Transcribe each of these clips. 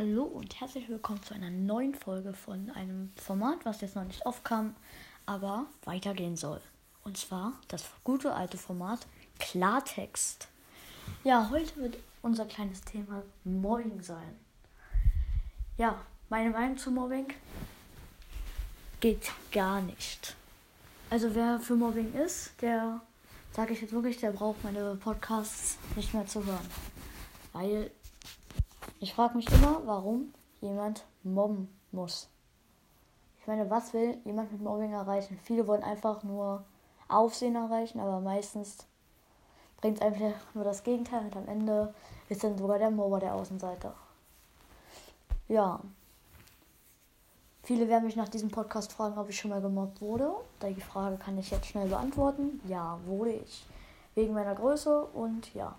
Hallo und herzlich willkommen zu einer neuen Folge von einem Format, was jetzt noch nicht aufkam, aber weitergehen soll. Und zwar das gute alte Format Klartext. Ja, heute wird unser kleines Thema Mobbing sein. Ja, meine Meinung zu Mobbing geht gar nicht. Also wer für Mobbing ist, der, sage ich jetzt wirklich, der braucht meine Podcasts nicht mehr zu hören. Weil ich frage mich immer, warum jemand mobben muss. Ich meine, was will jemand mit Mobbing erreichen? Viele wollen einfach nur Aufsehen erreichen, aber meistens bringt es einfach nur das Gegenteil und am Ende ist dann sogar der Mobber der Außenseiter. Ja. Viele werden mich nach diesem Podcast fragen, ob ich schon mal gemobbt wurde. Die Frage kann ich jetzt schnell beantworten. Ja, wurde ich. Wegen meiner Größe und ja.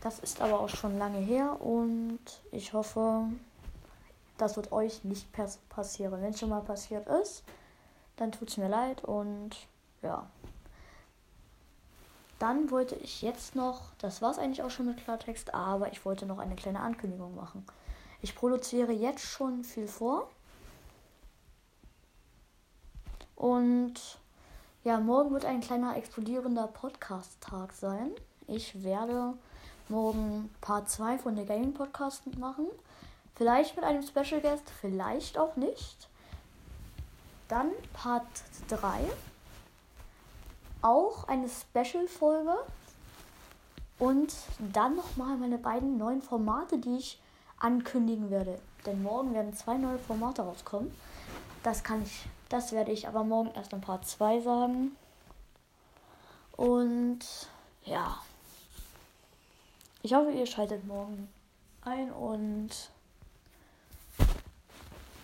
Das ist aber auch schon lange her und ich hoffe, das wird euch nicht passieren. Wenn es schon mal passiert ist, dann tut es mir leid und ja. Dann wollte ich jetzt noch, das war es eigentlich auch schon mit Klartext, aber ich wollte noch eine kleine Ankündigung machen. Ich produziere jetzt schon viel vor. Und ja, morgen wird ein kleiner explodierender Podcast-Tag sein. Ich werde morgen Part 2 von der Gaming Podcast machen. Vielleicht mit einem Special Guest, vielleicht auch nicht. Dann Part 3. Auch eine Special-Folge. Und dann nochmal meine beiden neuen Formate, die ich ankündigen werde. Denn morgen werden zwei neue Formate rauskommen. Das kann ich, das werde ich aber morgen erst in Part 2 sagen. Und ja. Ich hoffe, ihr schaltet morgen ein und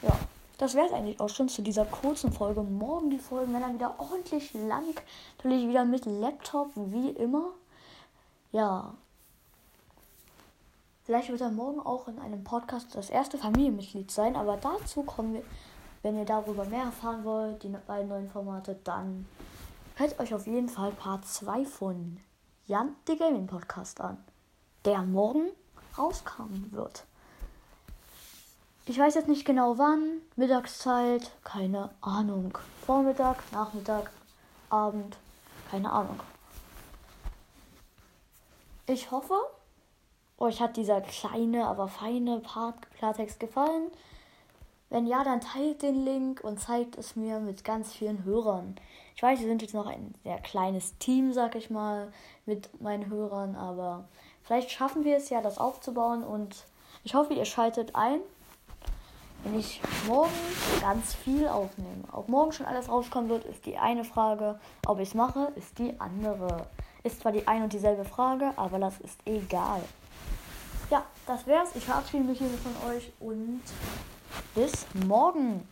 ja, das wäre es eigentlich auch schon zu dieser kurzen Folge. Morgen die Folgen werden dann wieder ordentlich lang. Natürlich wieder mit Laptop, wie immer. Ja. Vielleicht wird er morgen auch in einem Podcast das erste Familienmitglied sein, aber dazu kommen wir, wenn ihr darüber mehr erfahren wollt, die beiden neuen Formate, dann hört euch auf jeden Fall Part 2 von Jan, the Gaming Podcast an der morgen rauskommen wird. Ich weiß jetzt nicht genau wann, Mittagszeit, keine Ahnung. Vormittag, Nachmittag, Abend, keine Ahnung. Ich hoffe, euch hat dieser kleine, aber feine Part Klartext gefallen. Wenn ja, dann teilt den Link und zeigt es mir mit ganz vielen Hörern. Ich weiß, wir sind jetzt noch ein sehr kleines Team, sag ich mal, mit meinen Hörern, aber Vielleicht schaffen wir es ja, das aufzubauen und ich hoffe, ihr schaltet ein, wenn ich morgen ganz viel aufnehme. Ob morgen schon alles rauskommen wird, ist die eine Frage. Ob ich es mache, ist die andere. Ist zwar die eine und dieselbe Frage, aber das ist egal. Ja, das wär's. Ich verabschiede mich hier von euch und bis morgen.